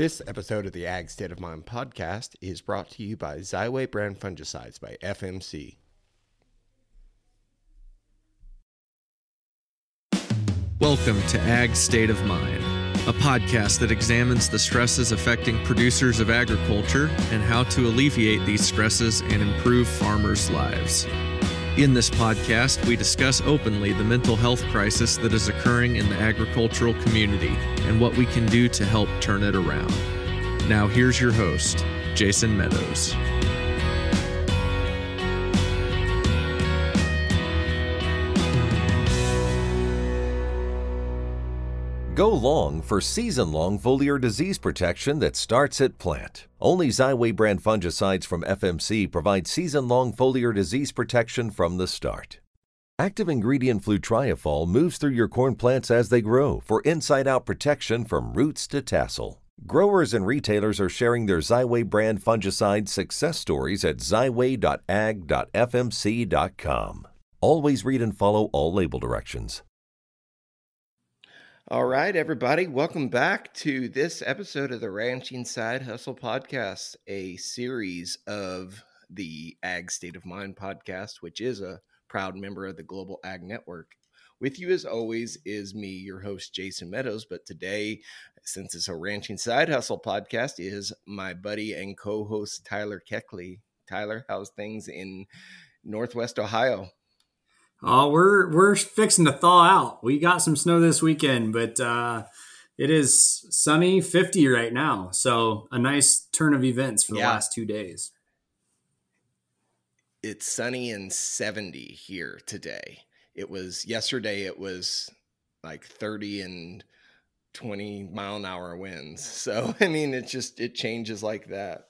This episode of the Ag State of Mind podcast is brought to you by Xyway brand fungicides by FMC. Welcome to Ag State of Mind, a podcast that examines the stresses affecting producers of agriculture and how to alleviate these stresses and improve farmers' lives. In this podcast, we discuss openly the mental health crisis that is occurring in the agricultural community and what we can do to help turn it around. Now, here's your host, Jason Meadows. Go long for season long foliar disease protection that starts at plant. Only Xyway brand fungicides from FMC provide season long foliar disease protection from the start. Active ingredient flutriafol moves through your corn plants as they grow for inside out protection from roots to tassel. Growers and retailers are sharing their Xyway brand fungicide success stories at xyway.ag.fmc.com. Always read and follow all label directions. All right, everybody, welcome back to this episode of the Ranching Side Hustle Podcast, a series of the Ag State of Mind podcast, which is a proud member of the Global Ag Network. With you, as always, is me, your host, Jason Meadows. But today, since it's a Ranching Side Hustle podcast, is my buddy and co host, Tyler Keckley. Tyler, how's things in Northwest Ohio? Oh, we're we're fixing to thaw out. We got some snow this weekend, but uh, it is sunny 50 right now. So a nice turn of events for the yeah. last two days. It's sunny and 70 here today. It was yesterday. It was like 30 and 20 mile an hour winds. So I mean, it just it changes like that.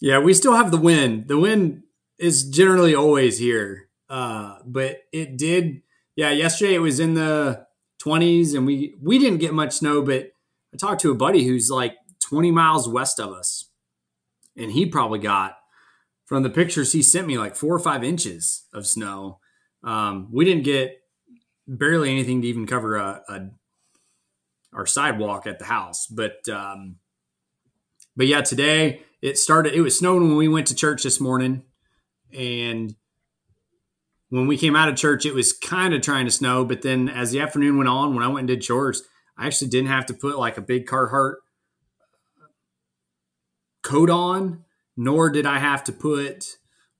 Yeah, we still have the wind. The wind is generally always here uh, but it did, yeah. Yesterday it was in the 20s, and we we didn't get much snow. But I talked to a buddy who's like 20 miles west of us, and he probably got from the pictures he sent me like four or five inches of snow. Um, we didn't get barely anything to even cover a, a our sidewalk at the house, but um, but yeah, today it started. It was snowing when we went to church this morning, and when we came out of church, it was kind of trying to snow. But then as the afternoon went on, when I went and did chores, I actually didn't have to put like a big Carhartt coat on, nor did I have to put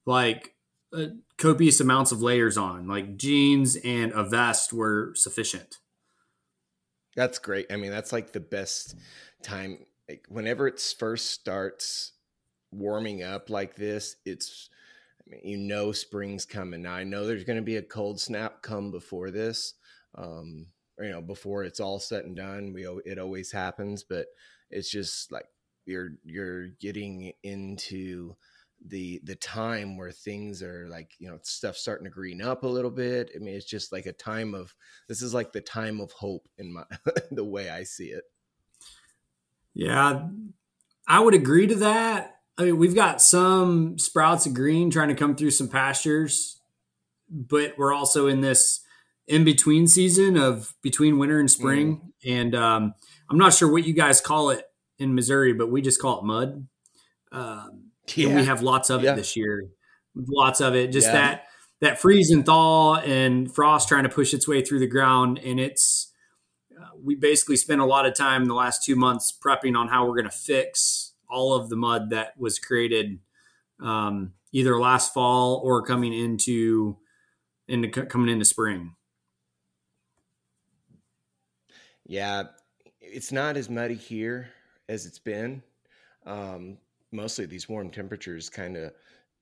like uh, copious amounts of layers on. Like jeans and a vest were sufficient. That's great. I mean, that's like the best time. Like whenever it first starts warming up like this, it's you know spring's coming. Now I know there's going to be a cold snap come before this, um, or, you know, before it's all said and done. We it always happens, but it's just like you're you're getting into the the time where things are like you know stuff starting to green up a little bit. I mean, it's just like a time of this is like the time of hope in my the way I see it. Yeah, I would agree to that. I mean, we've got some sprouts of green trying to come through some pastures, but we're also in this in between season of between winter and spring. Mm. And um, I'm not sure what you guys call it in Missouri, but we just call it mud. Um, yeah. And we have lots of yeah. it this year. Lots of it. Just yeah. that that freeze and thaw and frost trying to push its way through the ground, and it's uh, we basically spent a lot of time in the last two months prepping on how we're going to fix all of the mud that was created um, either last fall or coming into into coming into spring. Yeah, it's not as muddy here as it's been. Um, mostly these warm temperatures kind of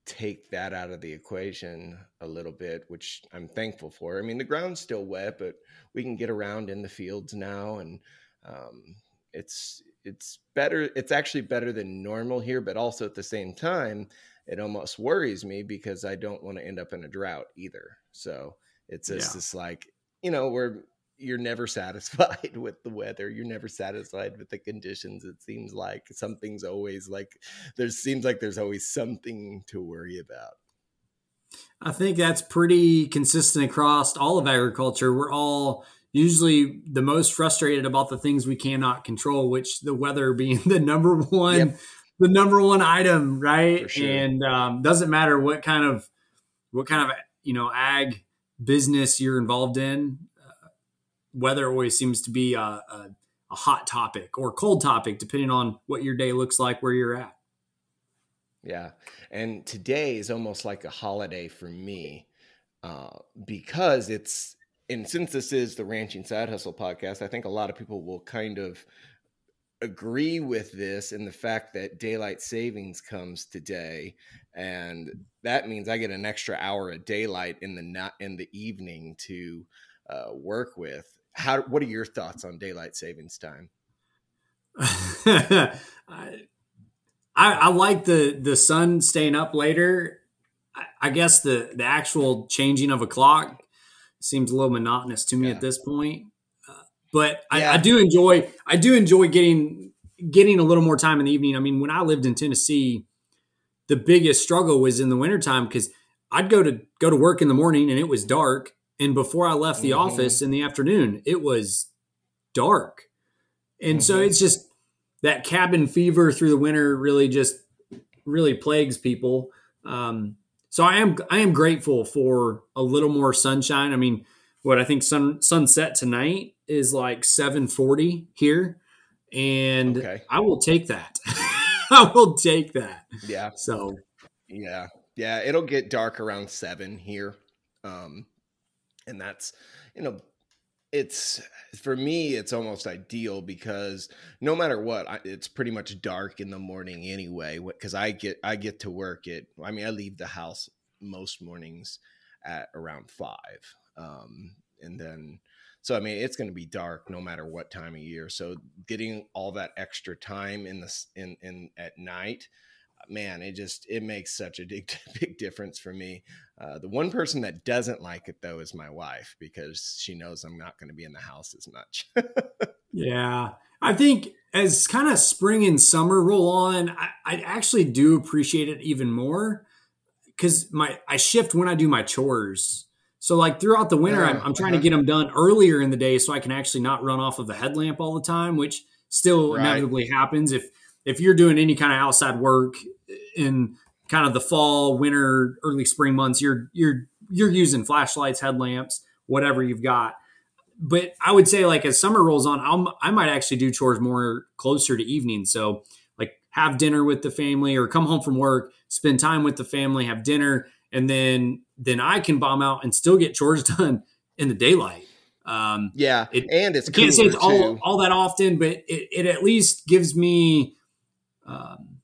take that out of the equation a little bit, which I'm thankful for. I mean, the ground's still wet, but we can get around in the fields now, and um, it's it's better it's actually better than normal here but also at the same time it almost worries me because i don't want to end up in a drought either. So it's just yeah. this like you know where you're never satisfied with the weather you're never satisfied with the conditions it seems like something's always like there seems like there's always something to worry about. I think that's pretty consistent across all of agriculture. We're all usually the most frustrated about the things we cannot control, which the weather being the number one, yep. the number one item, right? Sure. And um, doesn't matter what kind of what kind of you know ag business you're involved in. Uh, weather always seems to be a, a, a hot topic or cold topic, depending on what your day looks like, where you're at. Yeah, and today is almost like a holiday for me uh, because it's and since this is the Ranching Side Hustle podcast, I think a lot of people will kind of agree with this in the fact that daylight savings comes today. And that means i get an extra hour of daylight in the not in the evening to uh, work with. How what are your thoughts on daylight savings time? I, I like the the sun staying up later. I, I guess the the actual changing of a clock seems a little monotonous to me yeah. at this point. Uh, but yeah. I, I, do enjoy I do enjoy getting getting a little more time in the evening. I mean, when I lived in Tennessee, the biggest struggle was in the wintertime because I'd go to go to work in the morning and it was dark. And before I left the mm-hmm. office in the afternoon, it was dark. And mm-hmm. so it's just that cabin fever through the winter really just really plagues people. Um, so I am I am grateful for a little more sunshine. I mean, what I think sun sunset tonight is like 740 here. And okay. I will take that. I will take that. Yeah. So yeah. Yeah. It'll get dark around seven here. Um, and that's, you know, it's for me it's almost ideal because no matter what I, it's pretty much dark in the morning anyway because i get i get to work it i mean i leave the house most mornings at around five um, and then so i mean it's going to be dark no matter what time of year so getting all that extra time in the in in at night man, it just it makes such a big big difference for me. Uh, the one person that doesn't like it though is my wife because she knows I'm not going to be in the house as much. yeah, I think as kind of spring and summer roll on, I, I actually do appreciate it even more because my I shift when I do my chores. So like throughout the winter, I'm, I'm, trying uh-huh. to get them done earlier in the day so I can actually not run off of the headlamp all the time, which still right. inevitably happens if if you're doing any kind of outside work in kind of the fall, winter, early spring months, you're you're you're using flashlights, headlamps, whatever you've got. But I would say like as summer rolls on, I'll, I might actually do chores more closer to evening. So like have dinner with the family or come home from work, spend time with the family, have dinner, and then then I can bomb out and still get chores done in the daylight. Um, yeah, it, and it's I can't say it's all all that often, but it, it at least gives me um,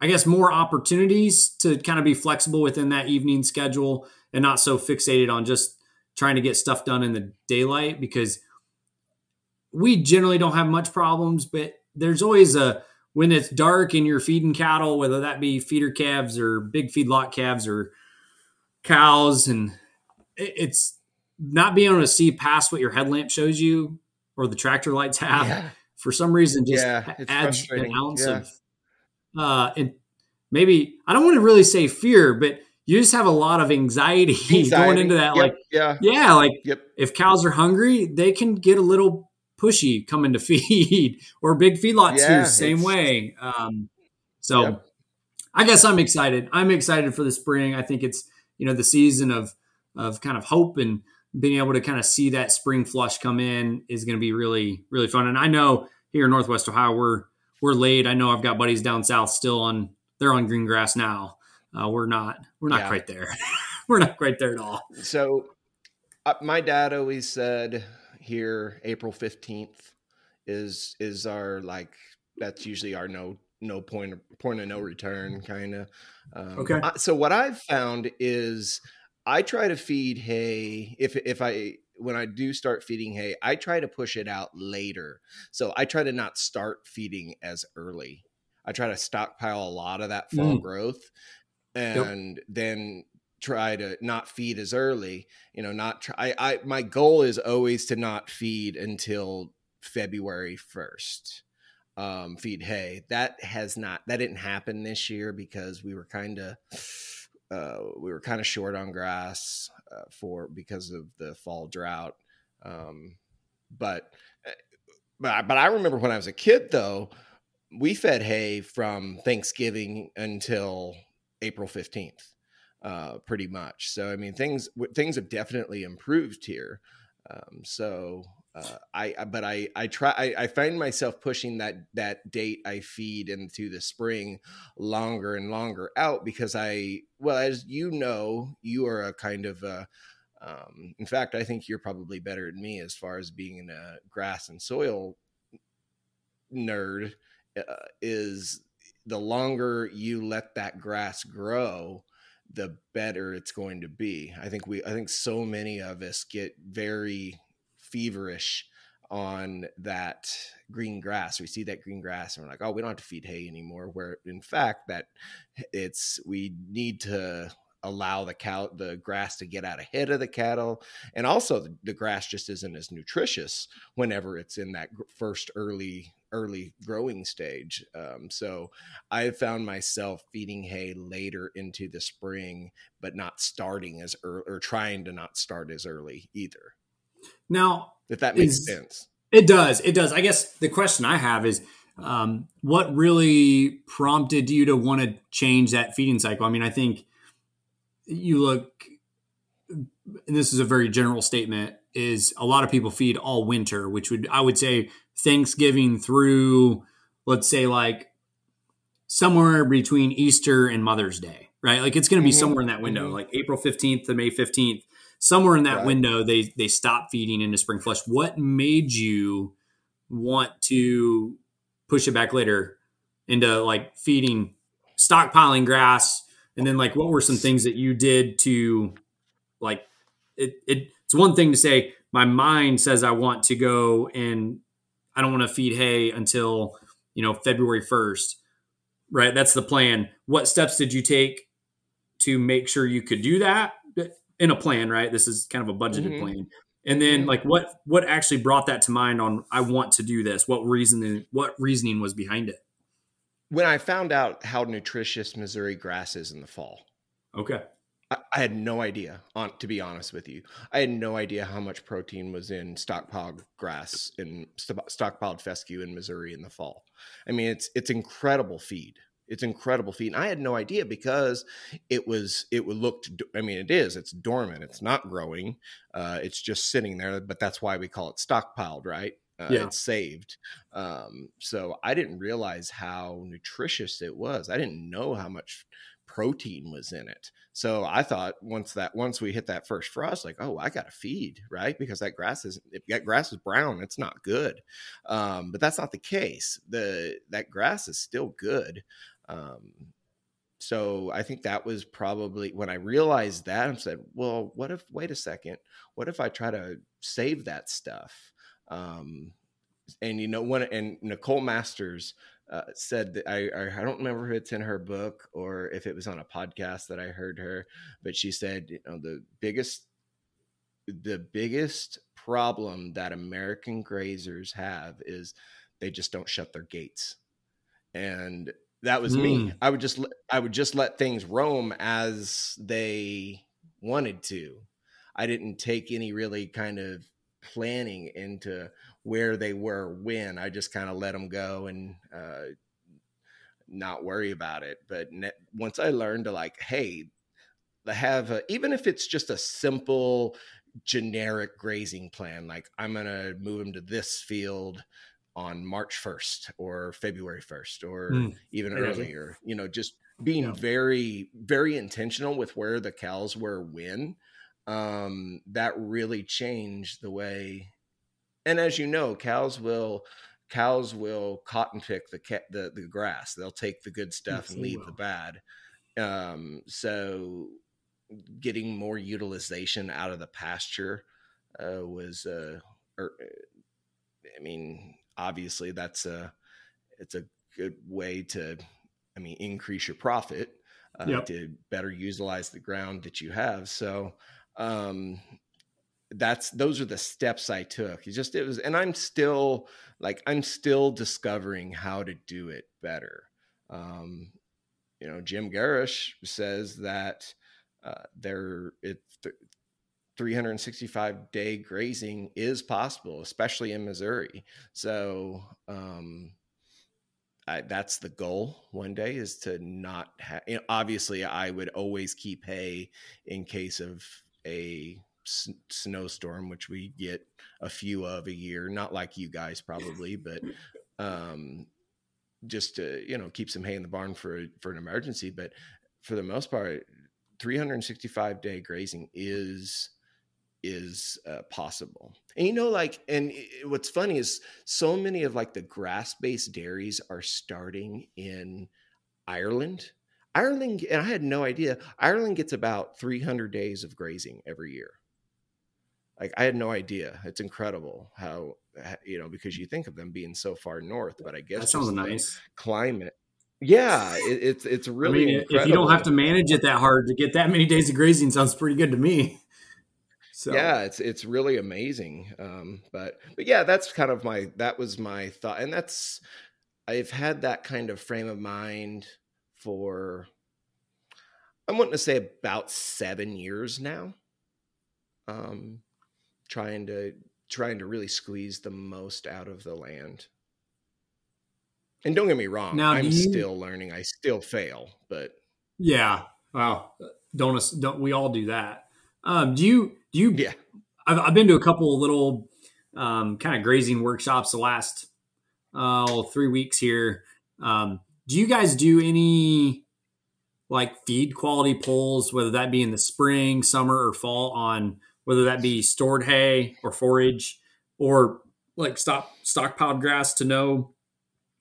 I guess more opportunities to kind of be flexible within that evening schedule and not so fixated on just trying to get stuff done in the daylight because we generally don't have much problems, but there's always a when it's dark and you're feeding cattle, whether that be feeder calves or big feedlot calves or cows, and it's not being able to see past what your headlamp shows you or the tractor lights have. Yeah for some reason just yeah, adds an ounce yeah. of uh and maybe I don't want to really say fear, but you just have a lot of anxiety, anxiety. going into that. Yep. like, yeah, yeah, like yep. if cows are hungry, they can get a little pushy coming to feed, or big feedlots yeah, too, same way. Um, so, yep. I guess I'm excited. I'm excited for the spring. I think it's you know the season of of kind of hope and being able to kind of see that spring flush come in is going to be really really fun. And I know here in Northwest Ohio we're we're late. I know I've got buddies down south still on they're on green grass now. Uh, we're not we're not yeah. quite there. we're not quite there at all. So uh, my dad always said here April 15th is is our like that's usually our no no point of point of no return kind of um, okay so what i've found is I try to feed hay if if I when I do start feeding hay, I try to push it out later. So I try to not start feeding as early. I try to stockpile a lot of that fall mm. growth and yep. then try to not feed as early, you know, not try I, I my goal is always to not feed until February 1st. Um, feed hay. That has not that didn't happen this year because we were kind of uh, we were kind of short on grass for because of the fall drought. Um, but eh, but but I remember when I was a kid though, we fed hay from Thanksgiving until April fifteenth, uh, pretty much. So I mean things things have definitely improved here. Um, so uh, I, but I, I try, I, I, find myself pushing that, that date I feed into the spring longer and longer out because I, well, as you know, you are a kind of a, um, in fact, I think you're probably better than me as far as being a grass and soil nerd. Uh, is the longer you let that grass grow, the better it's going to be. I think we, I think so many of us get very feverish on that green grass. We see that green grass and we're like, oh, we don't have to feed hay anymore. Where in fact that it's we need to allow the cow the grass to get out ahead of the cattle and also the, the grass just isn't as nutritious whenever it's in that first early early growing stage um, so i found myself feeding hay later into the spring but not starting as early or trying to not start as early either now, if that makes is, sense, it does. It does. I guess the question I have is, um, what really prompted you to want to change that feeding cycle? I mean, I think you look, and this is a very general statement, is a lot of people feed all winter, which would I would say Thanksgiving through, let's say like somewhere between Easter and Mother's Day, right? Like it's going to be mm-hmm. somewhere in that window, mm-hmm. like April 15th to May 15th somewhere in that right. window they they stopped feeding into spring flush. What made you want to push it back later into like feeding stockpiling grass? And then like what were some things that you did to like it, it it's one thing to say my mind says i want to go and i don't want to feed hay until you know february 1st right? That's the plan. What steps did you take to make sure you could do that in a plan, right? This is kind of a budgeted mm-hmm. plan. And then mm-hmm. like what what actually brought that to mind on I want to do this? What reasoning what reasoning was behind it? When I found out how nutritious Missouri grass is in the fall. Okay. I, I had no idea, on to be honest with you. I had no idea how much protein was in stockpiled grass and stockpiled fescue in Missouri in the fall. I mean, it's it's incredible feed it's incredible feat and i had no idea because it was it would look i mean it is it's dormant it's not growing uh, it's just sitting there but that's why we call it stockpiled right uh, yeah. it's saved um, so i didn't realize how nutritious it was i didn't know how much protein was in it. So I thought once that once we hit that first frost, like, oh, I got to feed, right? Because that grass is if that grass is brown, it's not good. Um, but that's not the case. The that grass is still good. Um, so I think that was probably when I realized that I said, well, what if, wait a second, what if I try to save that stuff? Um, and you know, when, and Nicole Masters uh, said that I, I don't remember if it's in her book or if it was on a podcast that I heard her, but she said, you know, the biggest, the biggest problem that American grazers have is they just don't shut their gates. And that was mm. me. I would just I would just let things roam as they wanted to. I didn't take any really kind of planning into where they were when. I just kind of let them go and uh, not worry about it. But ne- once I learned to like, hey, have a, even if it's just a simple generic grazing plan, like I'm gonna move them to this field on March 1st or February 1st or mm, even earlier. You know, just being yeah. very, very intentional with where the cows were when. Um, that really changed the way. And as you know, cows will cows will cotton pick the ca- the, the grass. They'll take the good stuff yes, and leave will. the bad. Um, so getting more utilization out of the pasture uh, was uh, or, er, I mean, obviously that's a it's a good way to i mean increase your profit uh, yep. to better utilize the ground that you have. So um that's those are the steps i took. It just it was and i'm still like i'm still discovering how to do it better. Um you know Jim Gerrish says that uh there it 365 day grazing is possible, especially in Missouri. So, um, I, that's the goal one day is to not have, you know, obviously I would always keep hay in case of a s- snowstorm, which we get a few of a year, not like you guys probably, but, um, just to, you know, keep some hay in the barn for, for an emergency. But for the most part, 365 day grazing is is uh, possible. And you know, like, and what's funny is so many of like the grass based dairies are starting in Ireland. Ireland, and I had no idea, Ireland gets about 300 days of grazing every year. Like, I had no idea. It's incredible how, you know, because you think of them being so far north, but I guess that sounds nice. Climate. Yeah, it, it's it's really. I mean, if you don't have to manage it that hard to get that many days of grazing, sounds pretty good to me. So yeah, it's it's really amazing. Um, but but yeah, that's kind of my that was my thought, and that's I've had that kind of frame of mind for I'm wanting to say about seven years now. Um, trying to trying to really squeeze the most out of the land. And don't get me wrong, now, I'm you... still learning. I still fail, but yeah, wow, don't don't we all do that? Um, do you you? Yeah, I've, I've been to a couple of little um, kind of grazing workshops the last uh, three weeks here. Um, do you guys do any like feed quality polls, whether that be in the spring, summer, or fall, on whether that be stored hay or forage, or like stock stockpiled grass to know,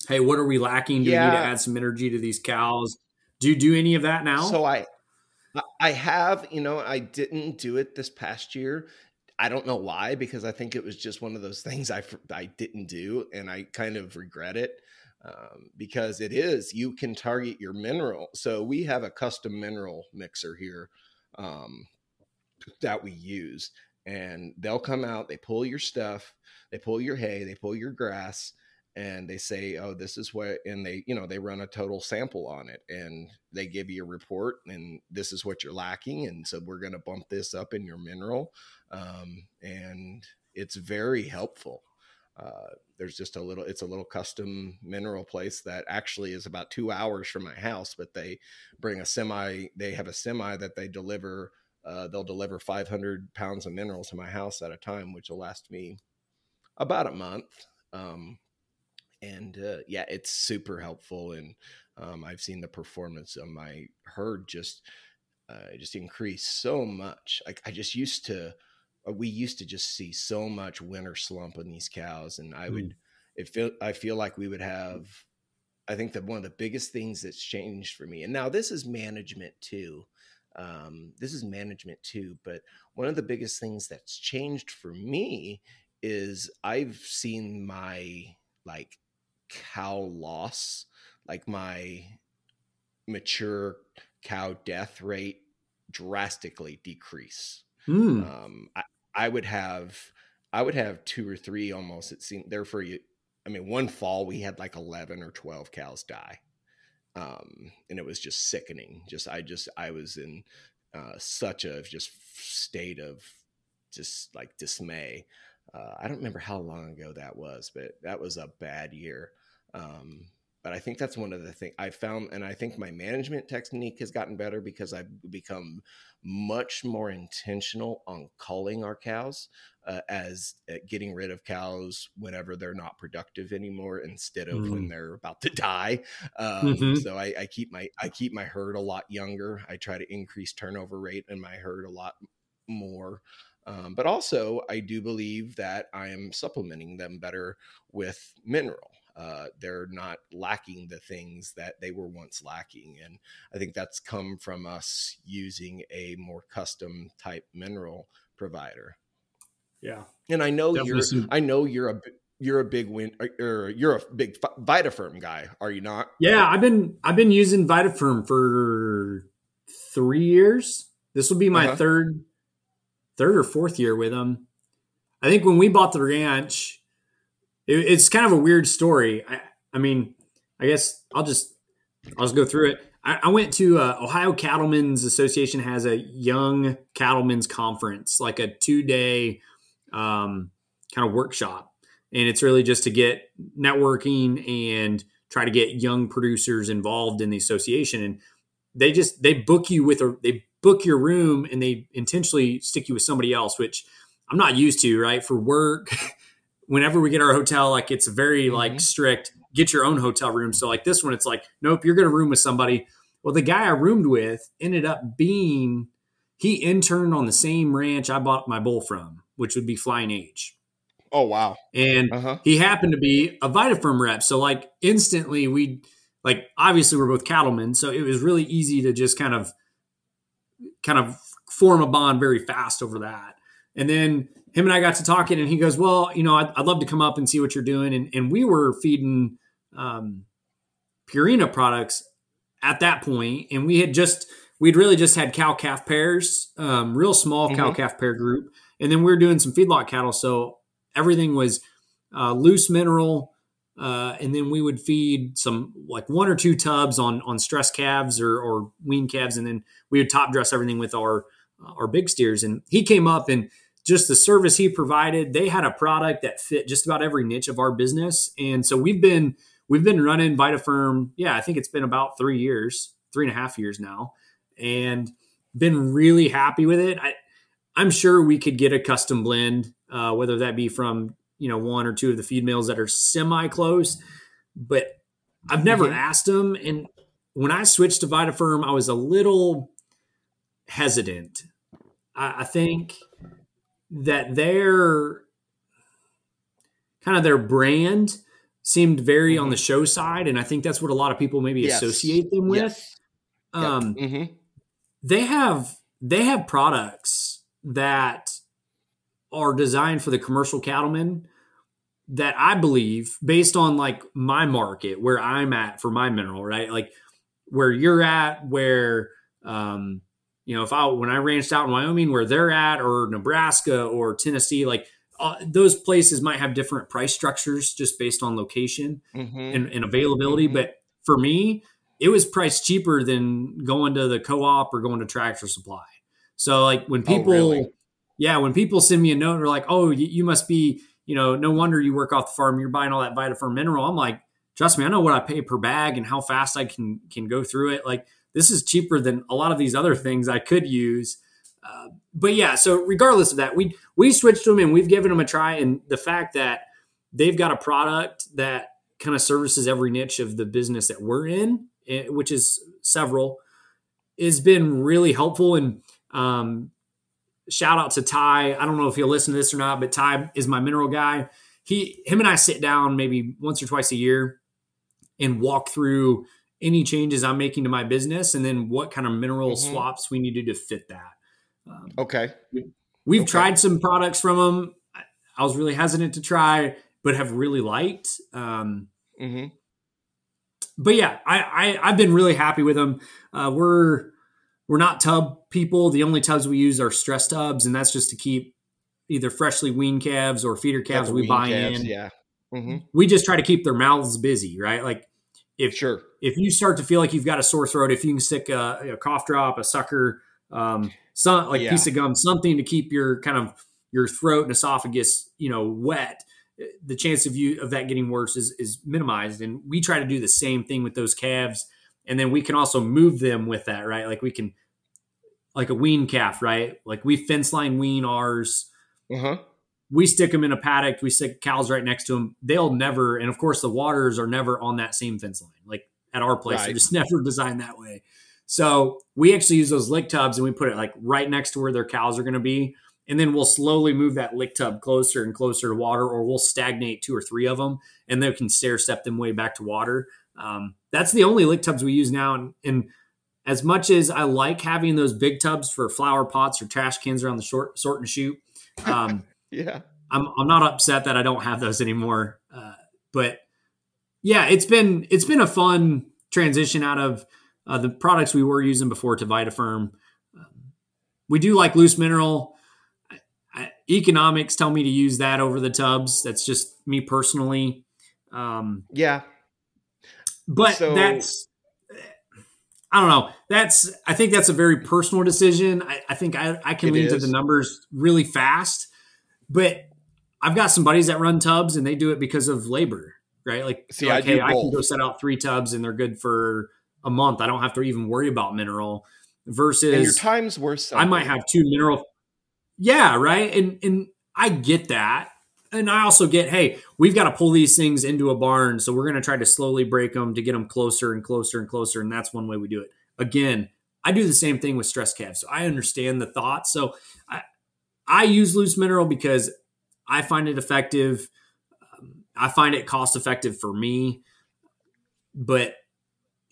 hey, what are we lacking? Do yeah. we need to add some energy to these cows? Do you do any of that now? So I I have, you know, I didn't do it this past year. I don't know why, because I think it was just one of those things I I didn't do, and I kind of regret it um, because it is you can target your mineral. So we have a custom mineral mixer here um, that we use, and they'll come out, they pull your stuff, they pull your hay, they pull your grass, and they say, "Oh, this is what," and they, you know, they run a total sample on it, and they give you a report, and this is what you're lacking, and so we're going to bump this up in your mineral, um, and it's very helpful. Uh, there's just a little, it's a little custom mineral place that actually is about two hours from my house, but they bring a semi. They have a semi that they deliver. Uh, they'll deliver 500 pounds of minerals to my house at a time, which will last me about a month. Um, and uh, yeah, it's super helpful. And um, I've seen the performance of my herd just uh, just increase so much. Like I just used to, uh, we used to just see so much winter slump on these cows, and I would, mm. it feel, I feel like we would have. I think that one of the biggest things that's changed for me, and now this is management too. Um, this is management too, but one of the biggest things that's changed for me is I've seen my like cow loss, like my mature cow death rate drastically decrease. Mm. Um, I, I would have, I would have two or three almost. It seemed there for you. I mean, one fall we had like eleven or twelve cows die, um, and it was just sickening. Just I just I was in uh, such a just state of just like dismay. Uh, I don't remember how long ago that was, but that was a bad year. Um, but I think that's one of the things I found, and I think my management technique has gotten better because I've become much more intentional on culling our cows uh, as uh, getting rid of cows whenever they're not productive anymore instead of mm-hmm. when they're about to die. Um, mm-hmm. So I, I keep my I keep my herd a lot younger. I try to increase turnover rate in my herd a lot more. Um, but also, I do believe that I am supplementing them better with mineral. Uh, they're not lacking the things that they were once lacking. And I think that's come from us using a more custom type mineral provider. Yeah. And I know Definitely you're, some... I know you're a, you're a big win or you're a big Vitaferm guy, are you not? Yeah, I've been I've been using Vitaferm for three years. This will be my uh-huh. third third or fourth year with them. I think when we bought the ranch, it, it's kind of a weird story. I, I mean, I guess I'll just I'll just go through it. I, I went to uh, Ohio Cattlemen's Association has a young cattlemen's conference, like a two day um, kind of workshop, and it's really just to get networking and try to get young producers involved in the association. And they just they book you with a they book your room and they intentionally stick you with somebody else, which I'm not used to. Right for work. Whenever we get our hotel, like it's very mm-hmm. like strict. Get your own hotel room. So like this one, it's like nope, you're going to room with somebody well, the guy I roomed with ended up being he interned on the same ranch I bought my bull from, which would be Flying H. Oh wow! And uh-huh. he happened to be a Vitaferm rep, so like instantly we like obviously we're both cattlemen, so it was really easy to just kind of kind of form a bond very fast over that. And then him and I got to talking, and he goes, "Well, you know, I'd, I'd love to come up and see what you're doing." And and we were feeding um, Purina products at that point, and we had just we'd really just had cow calf pairs, um, real small mm-hmm. cow calf pair group, and then we were doing some feedlot cattle, so everything was uh, loose mineral. Uh, and then we would feed some like one or two tubs on on stress calves or, or wean calves, and then we would top dress everything with our uh, our big steers. And he came up and just the service he provided, they had a product that fit just about every niche of our business. And so we've been we've been running Vitaferm. Yeah, I think it's been about three years, three and a half years now, and been really happy with it. I, I'm sure we could get a custom blend, uh, whether that be from you know one or two of the feed mills that are semi close, but I've never mm-hmm. asked them. And when I switched to Vitaferm, I was a little hesitant. I, I think that their kind of their brand seemed very mm-hmm. on the show side, and I think that's what a lot of people maybe yes. associate them with. Yes. Um, yep. mm-hmm. They have they have products that are designed for the commercial cattleman that I believe, based on like my market, where I'm at for my mineral, right? Like where you're at, where um, you know, if I when I ranched out in Wyoming, where they're at, or Nebraska or Tennessee, like uh, those places might have different price structures just based on location mm-hmm. and, and, availability. Mm-hmm. But for me, it was priced cheaper than going to the co-op or going to Tractor Supply. So like when people, oh, really? Yeah, when people send me a note, they're like, "Oh, you, you, must be, you know, no wonder you work off the farm. You're buying all that Vitaferm mineral." I'm like, trust me, I know what I pay per bag and how fast I can can go through it. Like this is cheaper than a lot of these other things I could use. Uh, but yeah, so regardless of that, we we switched to them and we've given them a try. And the fact that they've got a product that kind of services every niche of the business that we're in, eh, which is several, has been really helpful. And um, shout out to Ty. I don't know if he'll listen to this or not, but Ty is my mineral guy. He, him, and I sit down maybe once or twice a year and walk through any changes I'm making to my business, and then what kind of mineral mm-hmm. swaps we need to do to fit that. Um, okay. We, have okay. tried some products from them. I was really hesitant to try, but have really liked. Um, mm-hmm. But yeah, I, I have been really happy with them. Uh, we're we're not tub people. The only tubs we use are stress tubs, and that's just to keep either freshly weaned calves or feeder calves we buy calves, in. Yeah. Mm-hmm. We just try to keep their mouths busy, right? Like if sure if you start to feel like you've got a sore throat, if you can stick a, a cough drop, a sucker, um, some like yeah. piece of gum, something to keep your kind of your throat and esophagus, you know, wet. The chance of you of that getting worse is is minimized, and we try to do the same thing with those calves, and then we can also move them with that, right? Like we can, like a wean calf, right? Like we fence line wean ours. Uh-huh. We stick them in a paddock. We stick cows right next to them. They'll never, and of course, the waters are never on that same fence line. Like at our place, right. they're just never designed that way. So we actually use those lick tubs and we put it like right next to where their cows are going to be. And then we'll slowly move that lick tub closer and closer to water, or we'll stagnate two or three of them and they can stair step them way back to water. Um, that's the only lick tubs we use now. And, and, as much as I like having those big tubs for flower pots or trash cans around the short sort and shoot, um, yeah, I'm, I'm not upset that I don't have those anymore. Uh, but yeah, it's been it's been a fun transition out of uh, the products we were using before to Vitaferm. Um, we do like loose mineral. I, I, economics tell me to use that over the tubs. That's just me personally. Um, yeah. But so, that's, I don't know. That's I think that's a very personal decision. I, I think I, I can lean to the numbers really fast, but I've got some buddies that run tubs and they do it because of labor, right? Like, See, like, I hey, I can go set out three tubs and they're good for a month. I don't have to even worry about mineral. Versus, and your time's worth something. I might have two mineral. Yeah, right. And and I get that. And I also get, hey, we've got to pull these things into a barn, so we're going to try to slowly break them to get them closer and closer and closer, and that's one way we do it. Again, I do the same thing with stress calves, so I understand the thought. So I I use loose mineral because I find it effective. Um, I find it cost effective for me, but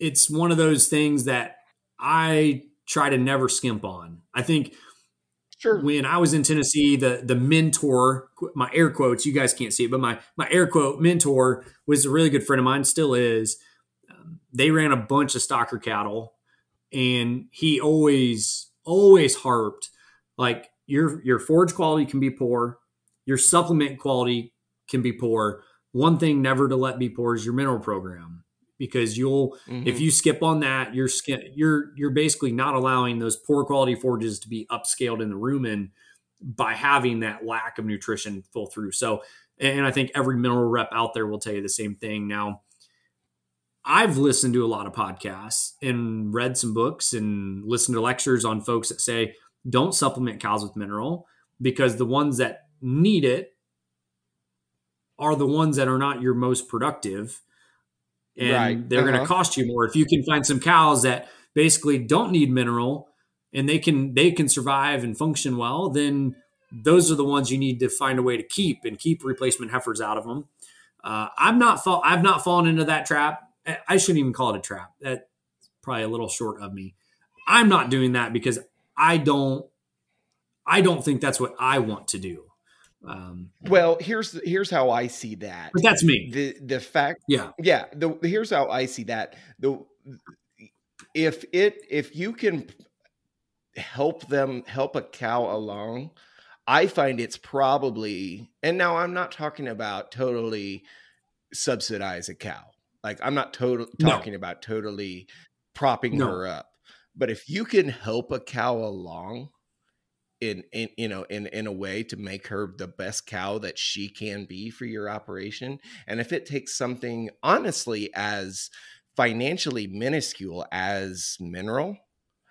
it's one of those things that I try to never skimp on. I think sure. when I was in Tennessee, the the mentor, my air quotes, you guys can't see it, but my my air quote mentor was a really good friend of mine, still is. Um, they ran a bunch of stocker cattle, and he always always harped like your your forage quality can be poor, your supplement quality can be poor. One thing never to let be poor is your mineral program because you'll Mhm. if you skip on that, you're you're you're basically not allowing those poor quality forages to be upscaled in the rumen by having that lack of nutrition full through. So, and I think every mineral rep out there will tell you the same thing. Now, I've listened to a lot of podcasts and read some books and listened to lectures on folks that say don't supplement cows with mineral because the ones that need it are the ones that are not your most productive and Right. they're going Uh-huh. to cost you more. If you can find some cows that basically don't need mineral and they can they can survive and function well then those are the ones you need to find a way to keep and keep replacement heifers out of them uh, i'm not fall i've not fallen into that trap. I shouldn't even call it a trap. That's probably a little short of me. I'm not doing that because i don't i don't think that's what i want to do um, Well, here's here's how I see that. but that's me The the fact yeah yeah the here's how i see that the if it if you can help them help a cow along i find it's probably and now i'm not talking about totally subsidize a cow like i'm not total No. talking about totally propping No. her up but if you can help a cow along in, in you know in in a way to make her the best cow that she can be for your operation and if it takes something honestly as financially minuscule as mineral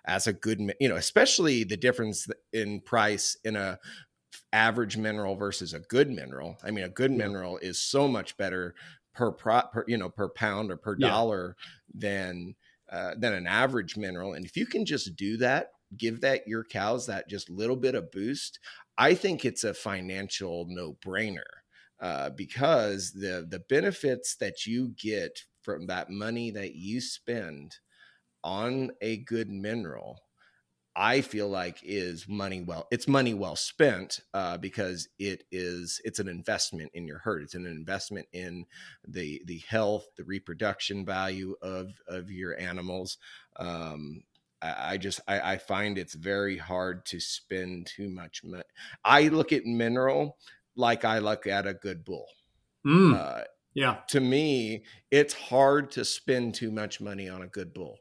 as a good you know especially the difference in price in a average mineral versus a good mineral i mean a good Yeah. mineral is so much better per pro per you know per pound or per Yeah. dollar than uh, than an average mineral and if you can just do that give that your cows that just little bit of boost i think it's a financial no-brainer uh, because the the benefits that you get from that money that you spend on a good mineral i feel like is money well it's money well spent uh, because it is it's an investment in your herd. It's an investment in the the health the reproduction value of of your animals um, I I just I, I find it's very hard to spend too much money. I look at mineral like I look at a good bull. Mm, Uh, yeah to me, it's hard to spend too much money on a good bull.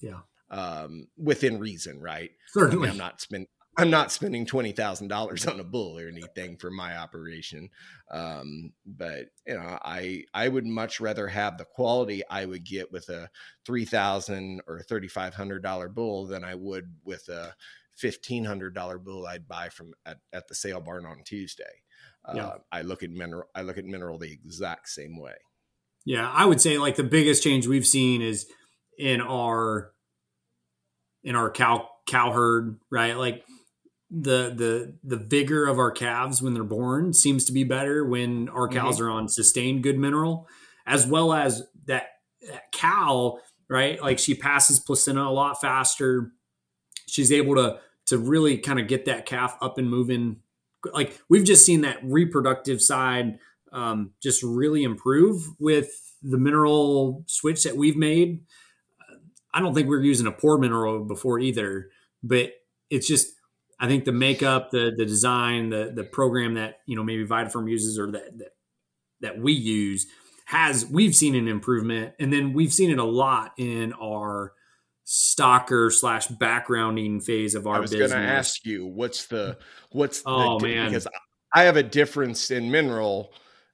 Yeah. Um, within reason, right? I certainly mean, I'm not spend I'm not spending twenty thousand dollars on a bull or anything for my operation. Um, but you know, I I would much rather have the quality I would get with a three thousand or thirty five hundred dollar bull than I would with a fifteen hundred dollar bull I'd buy from at, at the sale barn on Tuesday. Uh, Yeah. I look at mineral I look at mineral the exact same way. Yeah, I would say like the biggest change we've seen is in our in our cow cow herd, right? Like the the the vigor of our calves when they're born seems to be better when our cows are on sustained good mineral, as well as that, that cow, right? Like she passes placenta a lot faster. She's able to to really kind of get that calf up and moving. Like we've just seen that reproductive side um, just really improve with the mineral switch that we've made. I don't think we are using a poor mineral before either, but it's just I think the makeup, the the design, the the program that you know maybe Vitaferm uses or that that, that we use has we've seen an improvement, and then we've seen it a lot in our stocker slash backgrounding phase of our business. I was going to ask you what's the what's Oh, the, man. because I have a difference in mineral.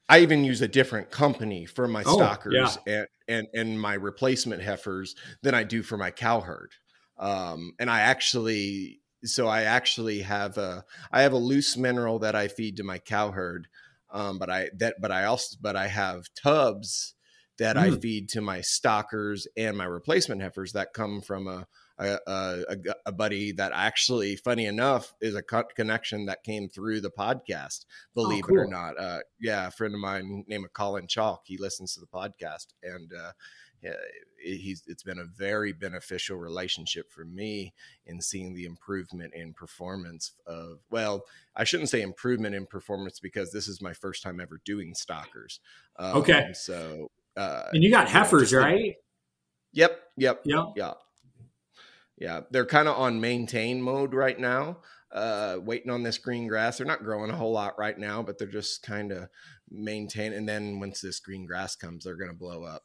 I even use a different company for my Oh, stockers yeah. and, and and my replacement heifers than I do for my cow herd. Um, and I actually so I actually have a I have a loose mineral that I feed to my cow herd. Um, but I that but I also but I have tubs that I Mm. feed to my stockers and my replacement heifers that come from a a, a, a, buddy that actually, funny enough, is a co- connection that came through the podcast. Believe it or not, uh, yeah, a friend of mine named Colin Chalk. He listens to the podcast, and uh, he's it's been a very beneficial relationship for me in seeing the improvement in performance of. Well, I shouldn't say improvement in performance because this is my first time ever doing stockers. Um, Okay. so. Uh, and you got you know, heifers, right? Yep, yep, Yep. yeah. Yeah, they're kind of on maintain mode right now, uh, waiting on this green grass. They're not growing a whole lot right now, but they're just kind of maintain. And then once this green grass comes, they're going to blow up.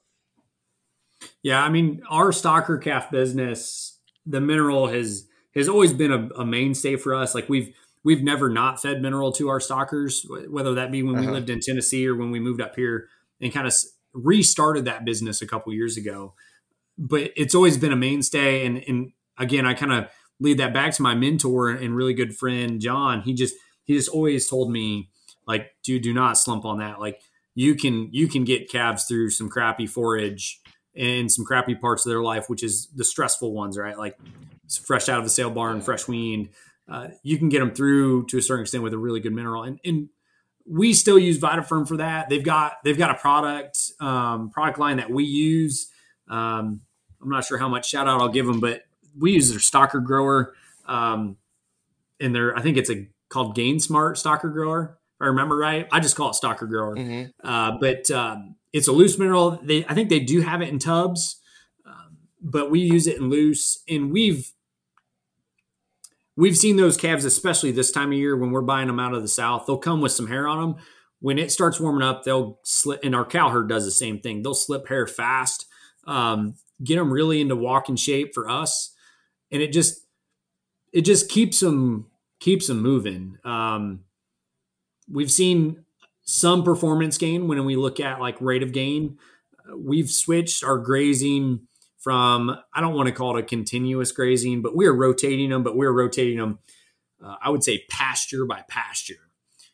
Yeah, I mean, our stocker calf business, the mineral has has always been a, a mainstay for us. Like we've we've never not fed mineral to our stockers, whether that be when we Uh-huh. lived in Tennessee or when we moved up here and kind of restarted that business a couple years ago. But it's always been a mainstay, and and again, I kind of lead that back to my mentor and really good friend John. He just he just always told me like, dude, do not slump on that. Like you can you can get calves through some crappy forage and some crappy parts of their life, which is the stressful ones, right? Like fresh out of the sale barn, fresh weaned. Uh, you can get them through to a certain extent with a really good mineral, and, and we still use Vitaferm for that. They've got they've got a product um, product line that we use. Um, I'm not sure how much shout out I'll give them, but we use their stocker grower, um, and their I think it's a called Gain Smart stocker grower. If I remember right, I just call it stocker grower. Mhm. Uh, but um, it's a loose mineral. They, I think they do have it in tubs, um, but we use it in loose, and we've we've seen those calves, especially this time of year when we're buying them out of the south. They'll come with some hair on them. When it starts warming up, they'll slip, and our cow herd does the same thing. They'll slip hair fast, um, get them really into walking shape for us, and it just it just keeps them keeps them moving. Um, we've seen some performance gain when we look at like rate of gain. We've switched our grazing from I don't want to call it a continuous grazing, but we're rotating them, but we're rotating them. Uh, I would say pasture by pasture,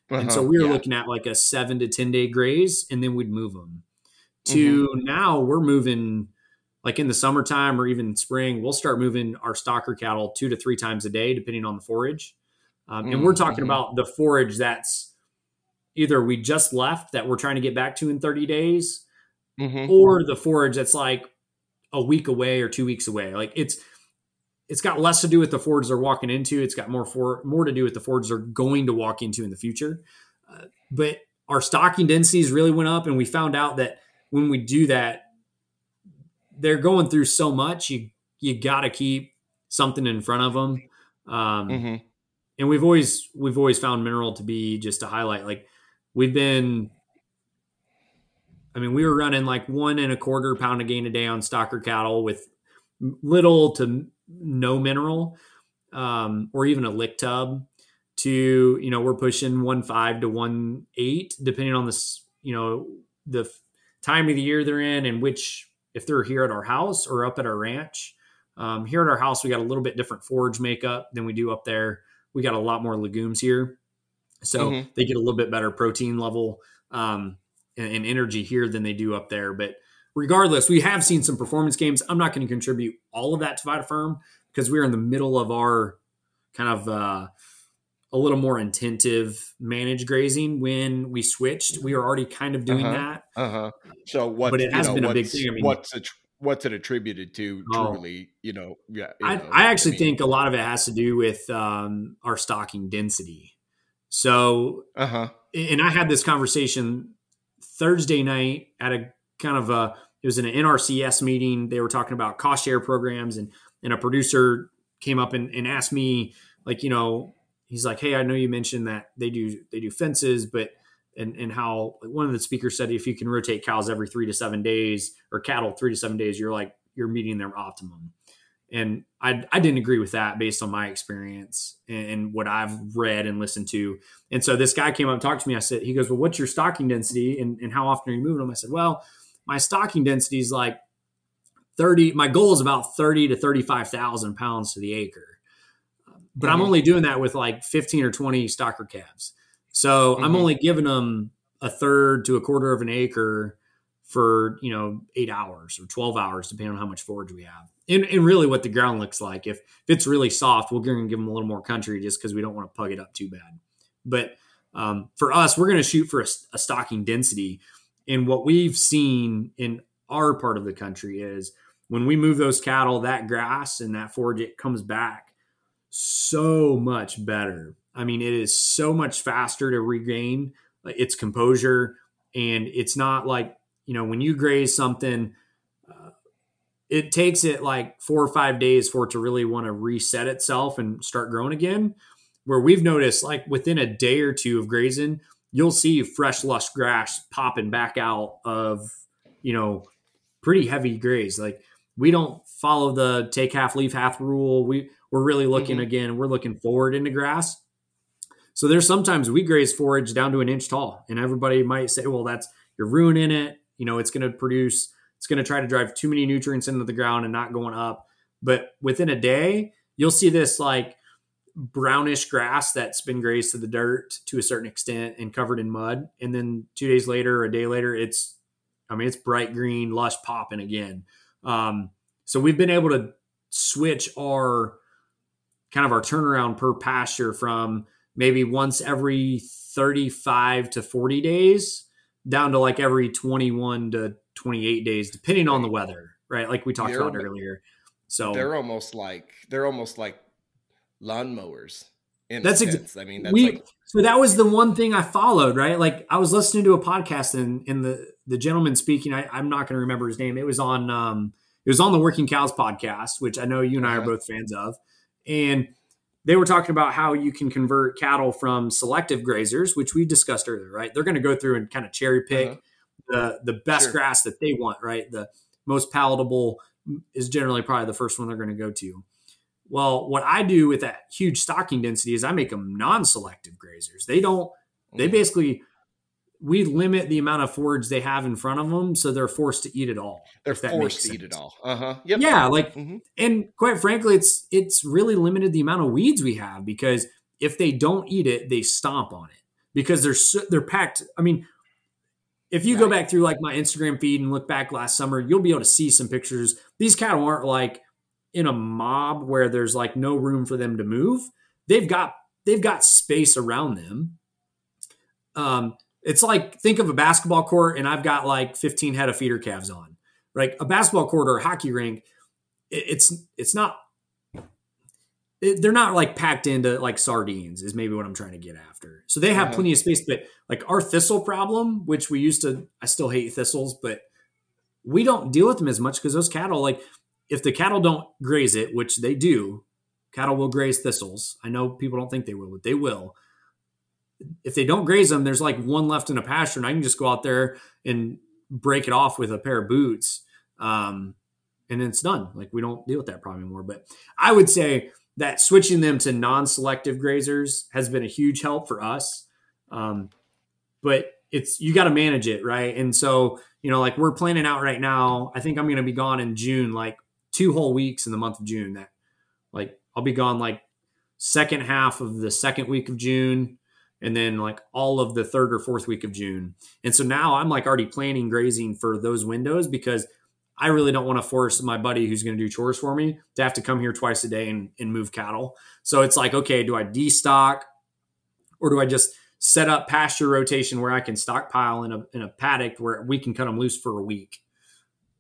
and so Uh-huh, we were yeah. looking at like a seven to ten day graze, and then we'd move them. To now, we're moving like in the summertime or even spring. We'll start moving our stocker cattle two to three times a day, depending on the forage. Um, and we're talking about the forage that's either we just left that we're trying to get back to in 30 days Mhm. or the forage that's like a week away or two weeks away. Like it's it's got less to do with the forage they're walking into. It's got more for more to do with the forage they're going to walk into in the future. Uh, but our stocking densities really went up and we found out that when we do that they're going through so much you you got to keep something in front of them um, Mhm. and we've always we've always found mineral to be just a highlight. Like we've been i mean we were running like one and a quarter pound a gain a day on stocker cattle with little to no mineral um, or even a lick tub to you know we're pushing one five to one eight depending on this you know the time of the year they're in and which if they're here at our house or up at our ranch. Um, here at our house we got a little bit different forage makeup than we do up there. We got a lot more legumes here so Mhm. they get a little bit better protein level um, and, and energy here than they do up there but regardless we have seen some performance games i'm not going to contribute all of that to Vitaferm because we're in the middle of our kind of uh, a little more intensive managed grazing when we switched we were already kind of doing Uh-huh. that Uh-huh. So what? But it has know, been a big what's- thing. I mean- what's it, what's it attributed to? Oh. Truly, you know, yeah. you I, know, I actually mean, think a lot of it has to do with um, our stocking density. So, Uh huh. and I had this conversation Thursday night at a kind of a it was in an NRCS meeting. They were talking about cost share programs, and and a producer came up and, and asked me like, you know, he's like, hey, I know you mentioned that they do they do fences, but and and how one of the speakers said if you can rotate cows every three to seven days or cattle three to seven days, you're like you're meeting their optimum. And I, I didn't agree with that based on my experience and, and, what I've read and listened to. And so this guy came up and talked to me. I said, he goes, well, what's your stocking density and, and how often are you moving them? I said, well, my stocking density is like 30. My goal is about 30 to 35,000 pounds to the acre. But mm-hmm. I'm only doing that with like 15 or 20 stocker calves. So mm-hmm. I'm only giving them a third to a quarter of an acre for you know eight hours or 12 hours depending on how much forage we have. And, and really what the ground looks like if, if it's really soft we're going to give them a little more country just because we don't want to pug it up too bad. But um, for us we're going to shoot for a, a stocking density. And what we've seen in our part of the country is when we move those cattle that grass and that forage it comes back so much better. I mean it is so much faster to regain its composure. And it's not like you know, when you graze something, uh, it takes it like four or five days for it to really want to reset itself and start growing again. Where we've noticed, like within a day or two of grazing, you'll see fresh, lush grass popping back out of, you know, pretty heavy graze. Like we don't follow the take half, leave half rule. We we're really looking mm-hmm. again. We're looking forward into grass. So there's sometimes we graze forage down to an inch tall, and everybody might say, "Well, that's you're ruining it." You know, it's going to produce, it's going to try to drive too many nutrients into the ground and not going up. But within a day, you'll see this like brownish grass that's been grazed to the dirt to a certain extent and covered in mud. And then two days later, or a day later, it's, I mean, it's bright green, lush popping again. Um, so we've been able to switch our kind of our turnaround per pasture from maybe once every 35 to 40 days down to like every 21 to 28 days, depending on the weather, right? Like we talked they're, about earlier. So they're almost like they're almost like lawnmowers. that's exactly. I mean, that's we, like so that was the one thing I followed, right? Like I was listening to a podcast and and the the gentleman speaking, I, I'm not going to remember his name. It was on um it was on the Working Cows podcast, which I know you and I are uh-huh. both fans of, and they were talking about how you can convert cattle from selective grazers, which we discussed earlier, right? They're going to go through and kind of cherry pick uh-huh. the the best sure. grass that they want, right? The most palatable is generally probably the first one they're going to go to. Well, what I do with that huge stocking density is I make them non-selective grazers. They don't. They mm. basically we limit the amount of forage they have in front of them, so they're forced to eat it all. They're forced to eat it all. Uh huh. Yep. Yeah, like, mm-hmm. and quite frankly, it's it's really limited the amount of weeds we have because if they don't eat it, they stomp on it because they're so, they're packed. I mean, if you right. go back through like my Instagram feed and look back last summer, you'll be able to see some pictures. These cattle aren't like in a mob where there's like no room for them to move. They've got they've got space around them. Um, it's like think of a basketball court and I've got like 15 head of feeder calves on. Right? A basketball court or a hockey rink, it's it's not it, they're not like packed into like sardines is maybe what I'm trying to get after. So they have plenty of space, but like our thistle problem, which we used to I still hate thistles, but we don't deal with them as much because those cattle like if the cattle don't graze it, which they do, cattle will graze thistles. I know people don't think they will, but they will if they don't graze them, there's like one left in a pasture, and I can just go out there and break it off with a pair of boots, um, and it's done. Like we don't deal with that problem anymore. But I would say that switching them to non-selective grazers has been a huge help for us. Um, but it's you got to manage it right, and so you know, like we're planning out right now. I think I'm going to be gone in June, like two whole weeks in the month of June. That like I'll be gone like second half of the second week of June and then like all of the third or fourth week of June. And so now I'm like already planning grazing for those windows because I really don't want to force my buddy who's going to do chores for me to have to come here twice a day and, and move cattle. So it's like, okay, do I destock or do I just set up pasture rotation where I can stockpile in a, in a paddock where we can cut them loose for a week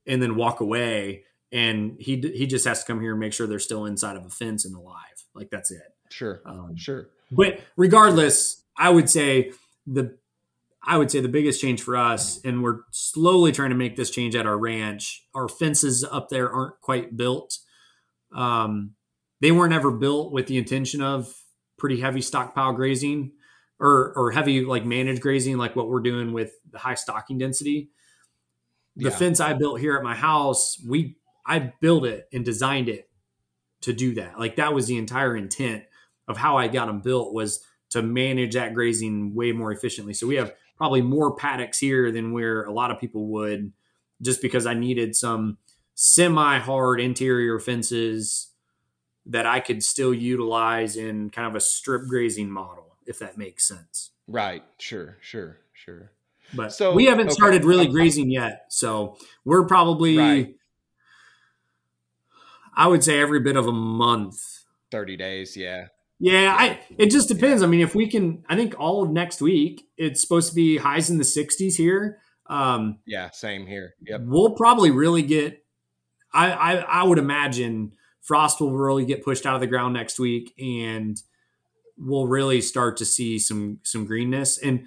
and then walk away. And he, he just has to come here and make sure they're still inside of a fence and alive. Like that's it. Sure. Um, sure. But regardless, I would say the I would say the biggest change for us, and we're slowly trying to make this change at our ranch. Our fences up there aren't quite built. Um, they weren't ever built with the intention of pretty heavy stockpile grazing or or heavy like managed grazing, like what we're doing with the high stocking density. The yeah. fence I built here at my house, we I built it and designed it to do that. Like that was the entire intent of how I got them built was to manage that grazing way more efficiently. So we have probably more paddocks here than where a lot of people would just because I needed some semi hard interior fences that I could still utilize in kind of a strip grazing model, if that makes sense. Right. Sure. Sure. Sure. But so we haven't okay. started really grazing yet. So we're probably, right. I would say, every bit of a month. 30 days. Yeah. Yeah, I it just depends. I mean, if we can, I think all of next week it's supposed to be highs in the 60s here. Um, yeah, same here. Yep. We'll probably really get. I, I I would imagine frost will really get pushed out of the ground next week, and we'll really start to see some some greenness. And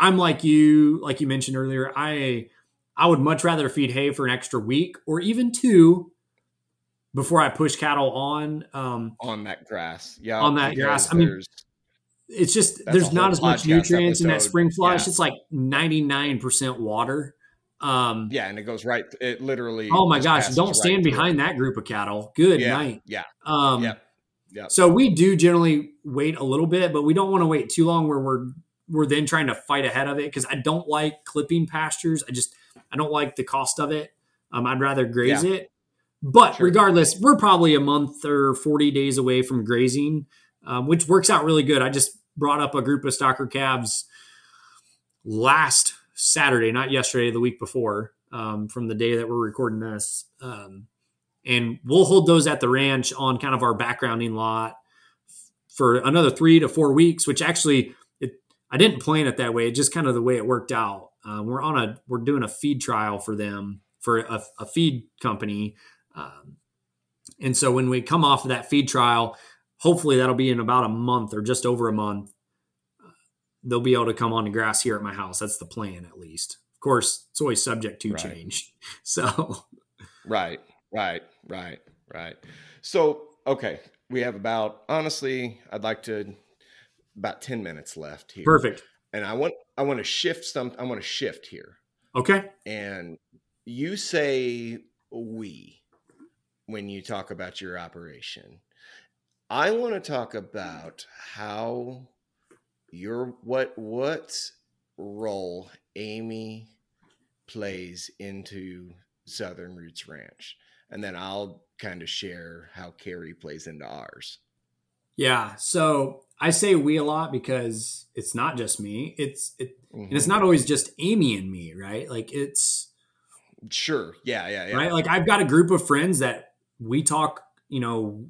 I'm like you, like you mentioned earlier. I I would much rather feed hay for an extra week or even two before I push cattle on um, on that grass. Yeah, on that grass. I mean, it's just there's not as much nutrients episode. in that spring flush. Yeah. It's like 99 percent water. Um, yeah, and it goes right. It literally. Oh my gosh! Don't stand right behind that group of cattle. Good yeah, night. Yeah. Um, yeah. Yeah. So we do generally wait a little bit, but we don't want to wait too long where we're we're then trying to fight ahead of it because I don't like clipping pastures. I just I don't like the cost of it. Um, I'd rather graze yeah. it. But sure. regardless, we're probably a month or 40 days away from grazing, um, which works out really good. I just brought up a group of stocker calves last Saturday, not yesterday, the week before, um, from the day that we're recording this. Um, and we'll hold those at the ranch on kind of our backgrounding lot for another three to four weeks, which actually it, I didn't plan it that way. It just kind of the way it worked out. Uh, we're on a we're doing a feed trial for them for a, a feed company um, and so when we come off of that feed trial, hopefully that'll be in about a month or just over a month. Uh, they'll be able to come on the grass here at my house. That's the plan, at least. Of course, it's always subject to right. change. So, right, right, right, right. So, okay, we have about honestly, I'd like to about ten minutes left here. Perfect. And I want I want to shift some. I want to shift here. Okay. And you say we when you talk about your operation. I want to talk about how your what what role Amy plays into Southern Roots Ranch, and then I'll kind of share how Carrie plays into ours. Yeah, so I say we a lot because it's not just me. It's it, mm-hmm. and it's mm-hmm. not always just Amy and me, right? Like it's sure, yeah, yeah, yeah. Right, like I've got a group of friends that we talk, you know,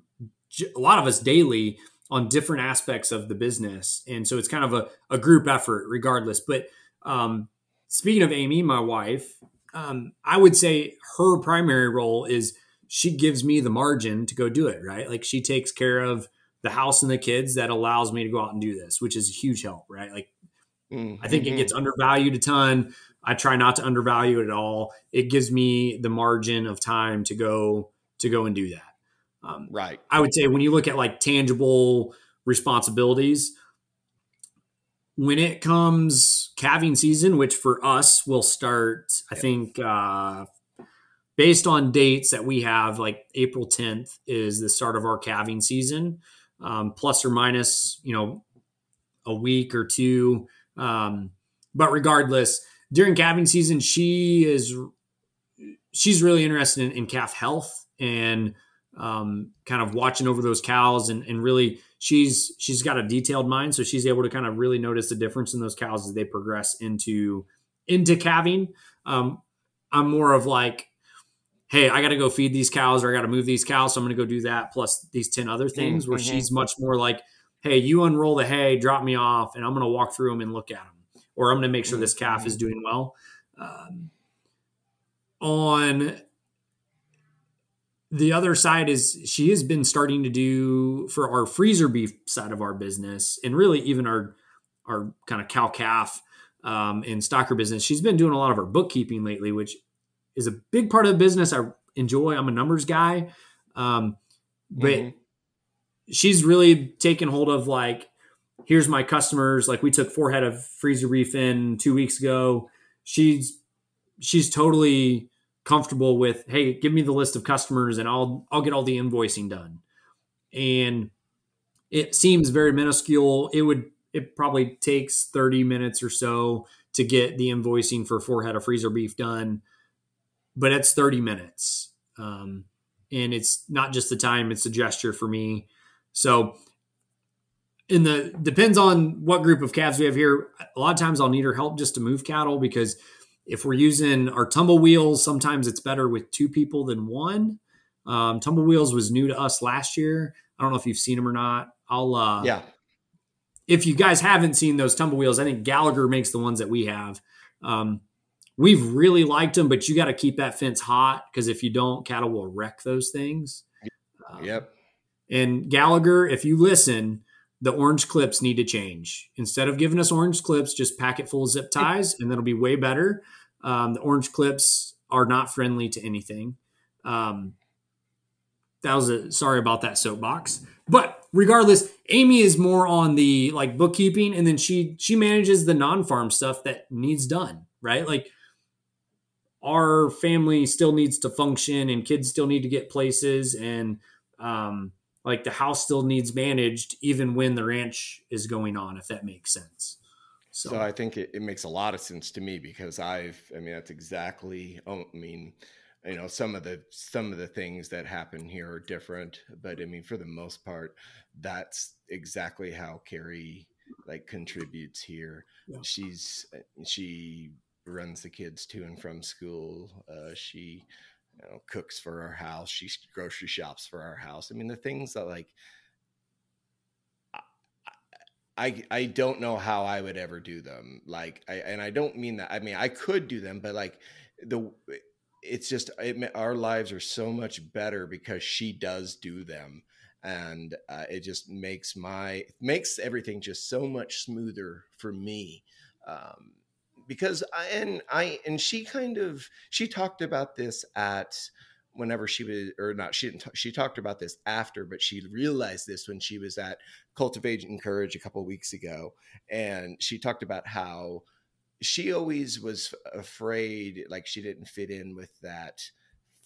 a lot of us daily on different aspects of the business. And so it's kind of a, a group effort regardless. But um, speaking of Amy, my wife, um, I would say her primary role is she gives me the margin to go do it, right? Like she takes care of the house and the kids that allows me to go out and do this, which is a huge help, right? Like mm-hmm. I think it gets undervalued a ton. I try not to undervalue it at all. It gives me the margin of time to go to go and do that. Um, right. I would say when you look at like tangible responsibilities, when it comes calving season, which for us will start, I think, uh, based on dates that we have, like April 10th is the start of our calving season, um, plus or minus, you know, a week or two. Um, but regardless, during calving season, she is she's really interested in, in calf health and um, kind of watching over those cows and, and really she's she's got a detailed mind so she's able to kind of really notice the difference in those cows as they progress into into calving um, i'm more of like hey i got to go feed these cows or i got to move these cows so i'm going to go do that plus these 10 other things mm-hmm. where she's much more like hey you unroll the hay drop me off and i'm going to walk through them and look at them or i'm going to make sure this calf is mm-hmm. doing well um, on the other side is she has been starting to do for our freezer beef side of our business and really even our our kind of cow calf um, and stocker business. She's been doing a lot of our bookkeeping lately which is a big part of the business. I enjoy i'm a numbers guy um, but mm-hmm. she's really taken hold of like here's my customers. Like we took four head of freezer beef in two weeks ago. She's she's totally comfortable with, hey, give me the list of customers and I'll I'll get all the invoicing done. And it seems very minuscule. It would it probably takes 30 minutes or so to get the invoicing for four head of freezer beef done, but it's 30 minutes. Um, and it's not just the time, it's a gesture for me. So in the depends on what group of calves we have here. A lot of times I'll need her help just to move cattle because if we're using our tumble wheels, sometimes it's better with two people than one. Um, tumble wheels was new to us last year. I don't know if you've seen them or not. I'll uh, yeah. If you guys haven't seen those tumble wheels, I think Gallagher makes the ones that we have. Um, we've really liked them, but you got to keep that fence hot because if you don't, cattle will wreck those things. Um, yep. And Gallagher, if you listen, the orange clips need to change. Instead of giving us orange clips, just pack it full of zip ties, and that'll be way better. Um, the orange clips are not friendly to anything. Um, that was a sorry about that soapbox, but regardless, Amy is more on the like bookkeeping, and then she she manages the non-farm stuff that needs done. Right, like our family still needs to function, and kids still need to get places, and um, like the house still needs managed even when the ranch is going on if that makes sense. So, so i think it, it, makes a lot of sense to me because i've i mean that's exactly oh, i mean you know some of the some of the things that happen here are different but i mean for the most part that's exactly how carrie like contributes here. Yeah. she's she runs the kids to and from school. Uh, she you know, cooks for our house. She grocery shops for our house. I mean, the things that like, I, I don't know how I would ever do them. Like, I, and I don't mean that. I mean, I could do them, but like the, it's just, it, our lives are so much better because she does do them. And uh, it just makes my, makes everything just so much smoother for me. Um, because I, and I and she kind of she talked about this at whenever she was or not she didn't she talked about this after but she realized this when she was at cultivate and courage a couple weeks ago and she talked about how she always was afraid like she didn't fit in with that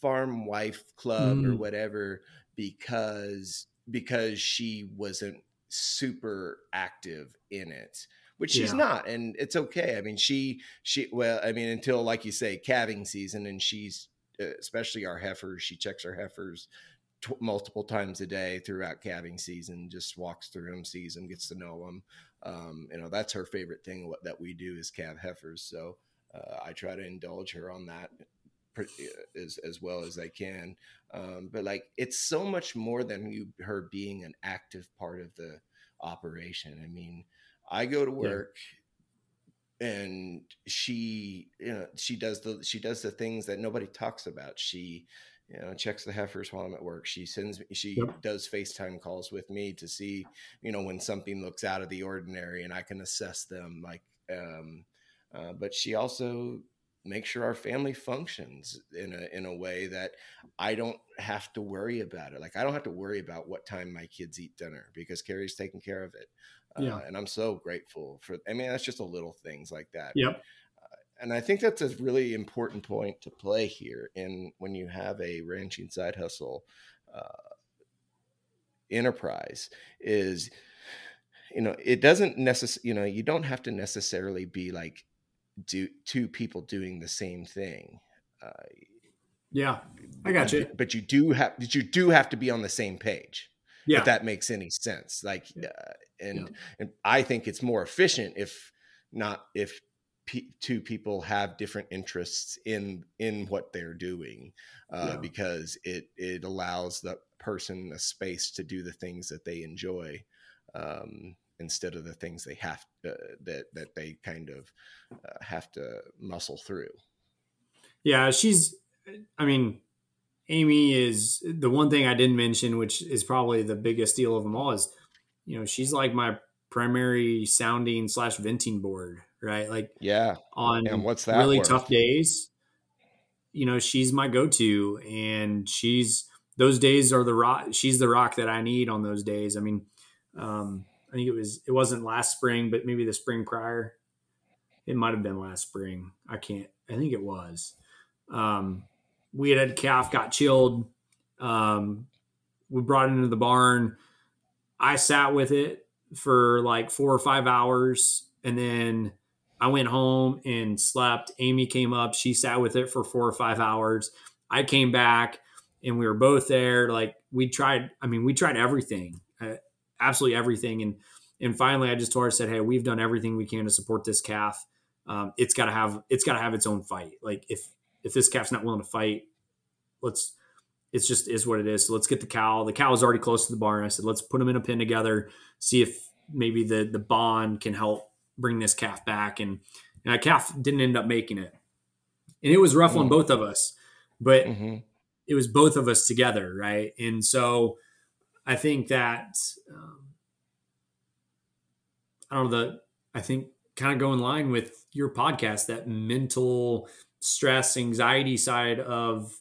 farm wife club mm. or whatever because because she wasn't super active in it which she's yeah. not, and it's okay. I mean, she she well, I mean, until like you say, calving season, and she's uh, especially our heifers. She checks our heifers t- multiple times a day throughout calving season. Just walks through them, sees them, gets to know them. Um, you know, that's her favorite thing. What that we do is calve heifers. So uh, I try to indulge her on that uh, as as well as I can. Um, but like, it's so much more than you her being an active part of the operation. I mean, I go to work yeah. and she, you know, she does the she does the things that nobody talks about. She, you know, checks the heifers while I'm at work. She sends me, she yep. does FaceTime calls with me to see, you know, when something looks out of the ordinary and I can assess them. Like, um, uh, but she also makes sure our family functions in a in a way that I don't have to worry about it. Like I don't have to worry about what time my kids eat dinner because Carrie's taking care of it. Yeah. Uh, and I'm so grateful for, I mean, that's just a little things like that. Yep. Uh, and I think that's a really important point to play here in when you have a ranching side hustle uh, enterprise is, you know, it doesn't necessarily, you know, you don't have to necessarily be like do two people doing the same thing. Uh, yeah, I got you. But you do have, you do have to be on the same page. Yeah. If that makes any sense. Like, yeah. And yeah. and I think it's more efficient if not if p- two people have different interests in in what they're doing, uh, yeah. because it it allows the person a space to do the things that they enjoy. Um, instead of the things they have uh, that that they kind of uh, have to muscle through. Yeah, she's. I mean, Amy is the one thing I didn't mention, which is probably the biggest deal of them all, is you know she's like my primary sounding slash venting board, right? Like yeah, on and what's that really worth? tough days, you know she's my go to, and she's those days are the rock. She's the rock that I need on those days. I mean, um, I think it was it wasn't last spring, but maybe the spring prior. It might have been last spring. I can't. I think it was. Um, we had a calf got chilled. Um, we brought it into the barn. I sat with it for like four or five hours, and then I went home and slept. Amy came up. She sat with it for four or five hours. I came back, and we were both there. Like we tried. I mean, we tried everything, uh, absolutely everything, and and finally, I just told her, I said, "Hey, we've done everything we can to support this calf. Um, it's got to have it's got to have its own fight. Like if if this calf's not willing to fight, let's it's just is what it is. So let's get the cow. The cow is already close to the barn. I said, let's put them in a pen together, see if maybe the the bond can help bring this calf back. And, and a calf didn't end up making it, and it was rough mm-hmm. on both of us, but mm-hmm. it was both of us together, right? And so I think that um, I don't know the I think kind of go in line with your podcast that mental stress anxiety side of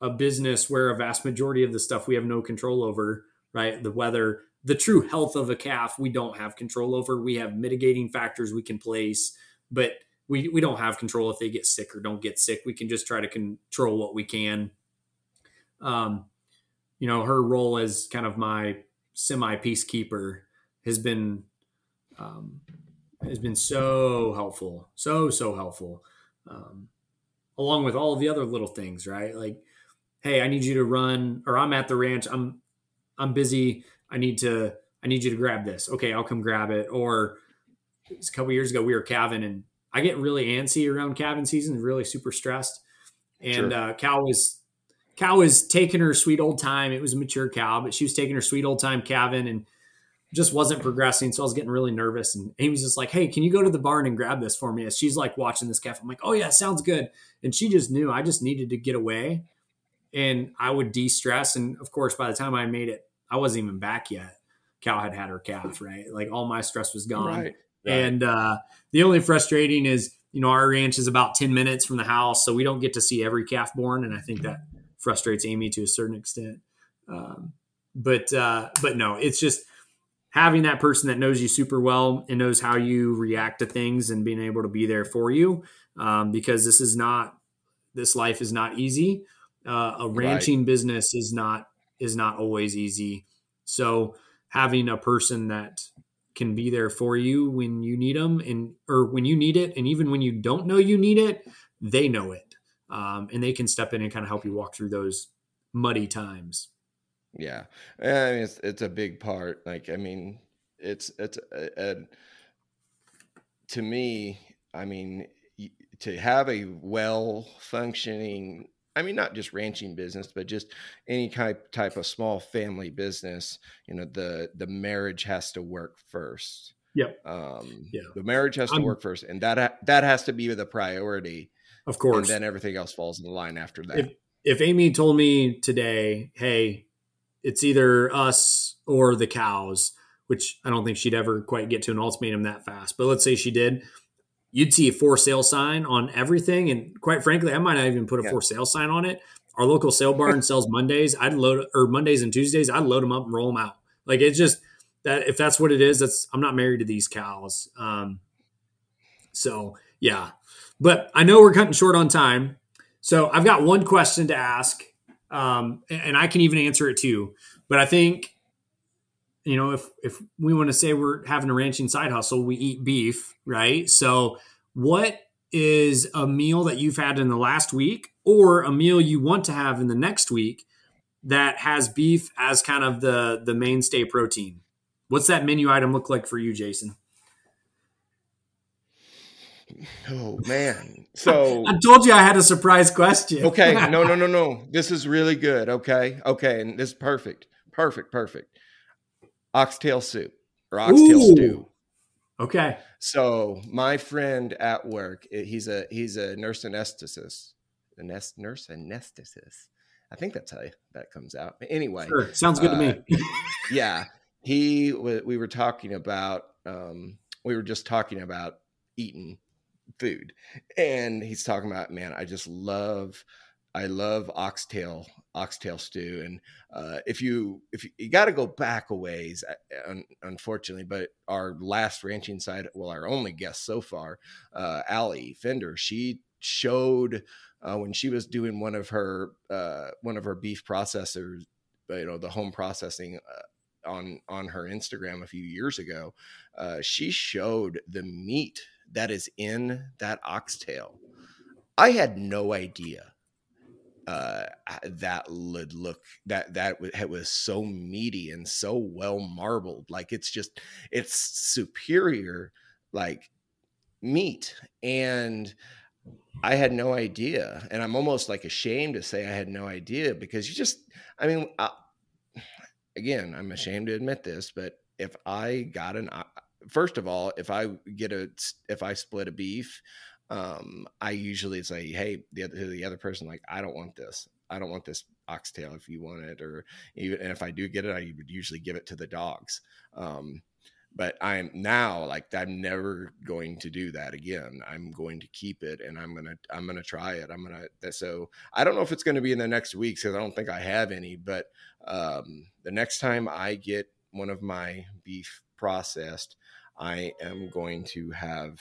a business where a vast majority of the stuff we have no control over right? The weather the true health of a calf we don't have control over. We have mitigating factors we can place but we, we don't have control if they get sick or don't get sick. We can just try to control what we can. Um you know her role as kind of my semi peacekeeper has been um, has been so helpful, so so helpful, um, along with all the other little things, right? Like, hey, I need you to run, or I'm at the ranch, I'm I'm busy, I need to I need you to grab this. Okay, I'll come grab it. Or a couple years ago, we were calving, and I get really antsy around calving season, really super stressed. And sure. uh, Cal was Cal was taking her sweet old time. It was a mature cow, but she was taking her sweet old time calving and just wasn't progressing. So I was getting really nervous. And Amy's just like, hey, can you go to the barn and grab this for me? As she's like watching this calf, I'm like, oh, yeah, sounds good. And she just knew I just needed to get away and I would de stress. And of course, by the time I made it, I wasn't even back yet. Cal had had her calf, right? Like all my stress was gone. Right, right. And uh, the only frustrating is, you know, our ranch is about 10 minutes from the house. So we don't get to see every calf born. And I think that frustrates Amy to a certain extent. Um, but, uh, but no, it's just, having that person that knows you super well and knows how you react to things and being able to be there for you um, because this is not this life is not easy uh, a ranching right. business is not is not always easy so having a person that can be there for you when you need them and or when you need it and even when you don't know you need it they know it um, and they can step in and kind of help you walk through those muddy times yeah, I mean, it's it's a big part. Like, I mean, it's it's a, a, to me. I mean, to have a well functioning. I mean, not just ranching business, but just any type type of small family business. You know, the the marriage has to work first. Yep. Um, yeah. The marriage has to I'm, work first, and that that has to be the priority. Of course. And then everything else falls in the line after that. If, if Amy told me today, "Hey, it's either us or the cows, which I don't think she'd ever quite get to an ultimatum that fast. But let's say she did, you'd see a for sale sign on everything. And quite frankly, I might not even put a yeah. for sale sign on it. Our local sale barn sells Mondays. I'd load or Mondays and Tuesdays. I'd load them up and roll them out. Like it's just that if that's what it is, that's I'm not married to these cows. Um, so yeah, but I know we're cutting short on time. So I've got one question to ask um, and I can even answer it too. But I think, you know, if if we want to say we're having a ranching side hustle, we eat beef, right? So, what is a meal that you've had in the last week, or a meal you want to have in the next week that has beef as kind of the the mainstay protein? What's that menu item look like for you, Jason? Oh man. So I told you I had a surprise question. okay. No, no, no, no. This is really good. Okay. Okay. And this is perfect. Perfect. Perfect. Oxtail soup or oxtail Ooh. stew. Okay. So my friend at work, eh, he's a he's a nurse anesthetist. A nest, nurse anesthetist. I think that's how that comes out. Anyway, sure. sounds good uh, to me. Uh, yeah, he we were talking about um, we were just talking about eating food. And he's talking about, man, I just love, I love oxtail, oxtail stew. And uh, if you, if you, you got to go back a ways, uh, un, unfortunately, but our last ranching side, well, our only guest so far, uh, Allie Fender, she showed uh, when she was doing one of her uh, one of her beef processors, you know, the home processing uh, on on her Instagram a few years ago. Uh, she showed the meat that is in that oxtail. I had no idea uh, that would look that that it was so meaty and so well marbled. Like it's just it's superior like meat and I had no idea, and I'm almost like ashamed to say I had no idea because you just, I mean, I, again, I'm ashamed to admit this, but if I got an, first of all, if I get a, if I split a beef, um, I usually say, hey, the other, the other person, like, I don't want this. I don't want this oxtail if you want it, or even, and if I do get it, I would usually give it to the dogs. Um, but I'm now like I'm never going to do that again. I'm going to keep it and I'm gonna I'm gonna try it. I'm gonna so I don't know if it's gonna be in the next weeks because I don't think I have any. But um, the next time I get one of my beef processed, I am going to have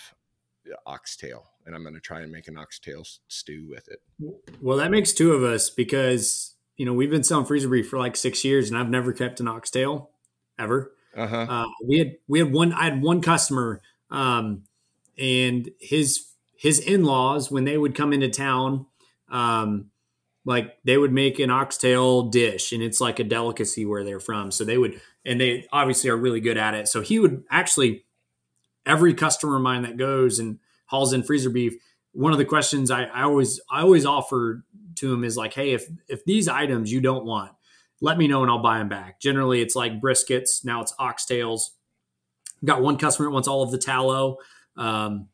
oxtail and I'm going to try and make an oxtail stew with it. Well, that makes two of us because you know we've been selling freezer beef for like six years and I've never kept an oxtail ever. Uh-huh. Uh, we had we had one. I had one customer, um, and his his in laws when they would come into town, um, like they would make an oxtail dish, and it's like a delicacy where they're from. So they would, and they obviously are really good at it. So he would actually every customer of mine that goes and hauls in freezer beef. One of the questions I, I always I always offer to him is like, hey, if if these items you don't want, let me know and I'll buy them back. Generally, it's like briskets. Now it's oxtails. I've got one customer that wants all of the tallow. Um,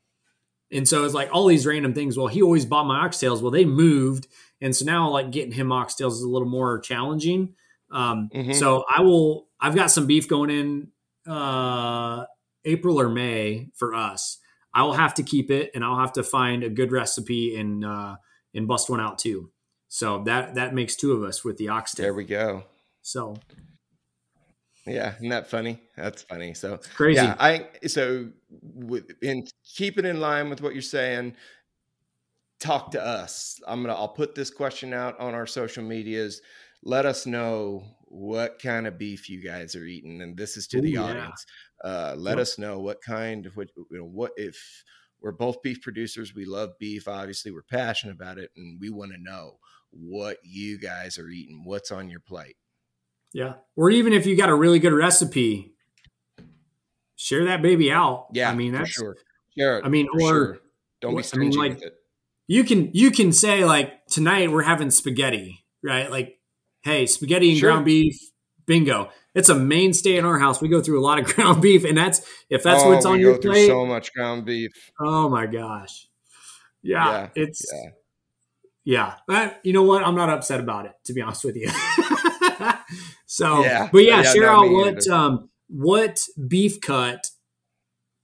and so it's like all these random things. Well, he always bought my oxtails. Well, they moved. And so now like getting him oxtails is a little more challenging. Um, mm-hmm. So I will, I've got some beef going in uh, April or May for us. I will have to keep it and I'll have to find a good recipe and, uh, and bust one out too. So that that makes two of us with the oxtail. There we go. So yeah, isn't that funny? That's funny. So it's crazy. Yeah, I so with in keep it in line with what you're saying. Talk to us. I'm gonna. I'll put this question out on our social medias. Let us know what kind of beef you guys are eating, and this is to Ooh, the audience. Yeah. Uh, let yep. us know what kind of what you know what if we're both beef producers. We love beef. Obviously, we're passionate about it, and we want to know what you guys are eating, what's on your plate. Yeah. Or even if you got a really good recipe, share that baby out. Yeah. I mean, that's sure. It, I mean, or sure. don't be stingy I mean, like, with it. You can you can say like tonight we're having spaghetti, right? Like, hey, spaghetti and sure. ground beef, bingo. It's a mainstay in our house. We go through a lot of ground beef, and that's if that's oh, what's on your plate. So much ground beef. Oh my gosh. Yeah, yeah it's yeah. Yeah, but you know what? I'm not upset about it, to be honest with you. so, yeah. but yeah, yeah share out what um, what beef cut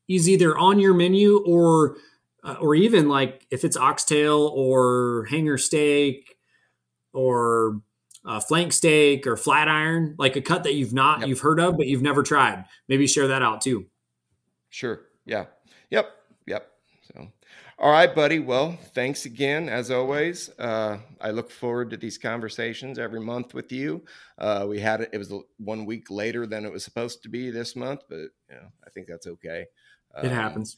is either on your menu or uh, or even like if it's oxtail or hanger steak or uh, flank steak or flat iron, like a cut that you've not yep. you've heard of but you've never tried. Maybe share that out too. Sure. Yeah. Yep. Yep. So all right, buddy. Well, thanks again, as always. Uh, I look forward to these conversations every month with you. Uh, we had it; it was one week later than it was supposed to be this month, but you know, I think that's okay. Um, it happens.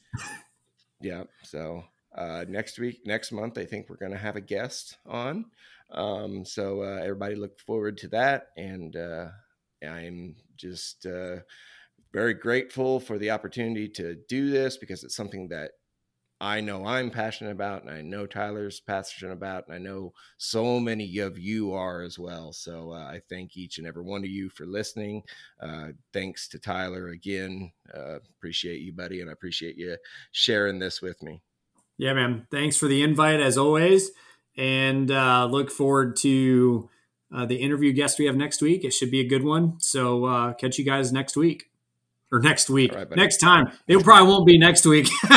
Yeah. So uh, next week, next month, I think we're going to have a guest on. Um, so uh, everybody look forward to that, and uh, I'm just uh, very grateful for the opportunity to do this because it's something that I know I'm passionate about, and I know Tyler's passionate about, and I know so many of you are as well. So uh, I thank each and every one of you for listening. Uh, thanks to Tyler again. Uh, appreciate you, buddy, and I appreciate you sharing this with me. Yeah, man. Thanks for the invite as always, and uh, look forward to uh, the interview guest we have next week. It should be a good one. So uh, catch you guys next week or next week, right, next time. It probably won't be next week.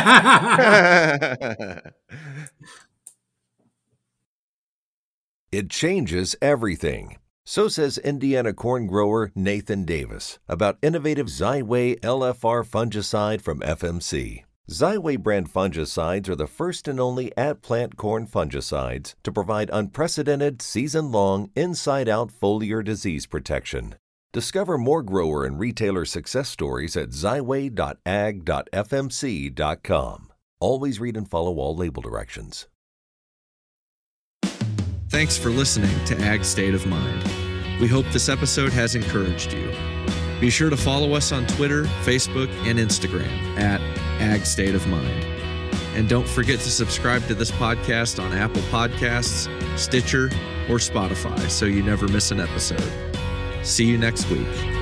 it changes everything. So says Indiana corn grower Nathan Davis about innovative Xyway LFR fungicide from FMC. Xyway brand fungicides are the first and only at plant corn fungicides to provide unprecedented season long inside out foliar disease protection. Discover more grower and retailer success stories at zyway.ag.fmc.com. Always read and follow all label directions. Thanks for listening to Ag State of Mind. We hope this episode has encouraged you. Be sure to follow us on Twitter, Facebook, and Instagram at Ag State of Mind. And don't forget to subscribe to this podcast on Apple Podcasts, Stitcher, or Spotify so you never miss an episode. See you next week.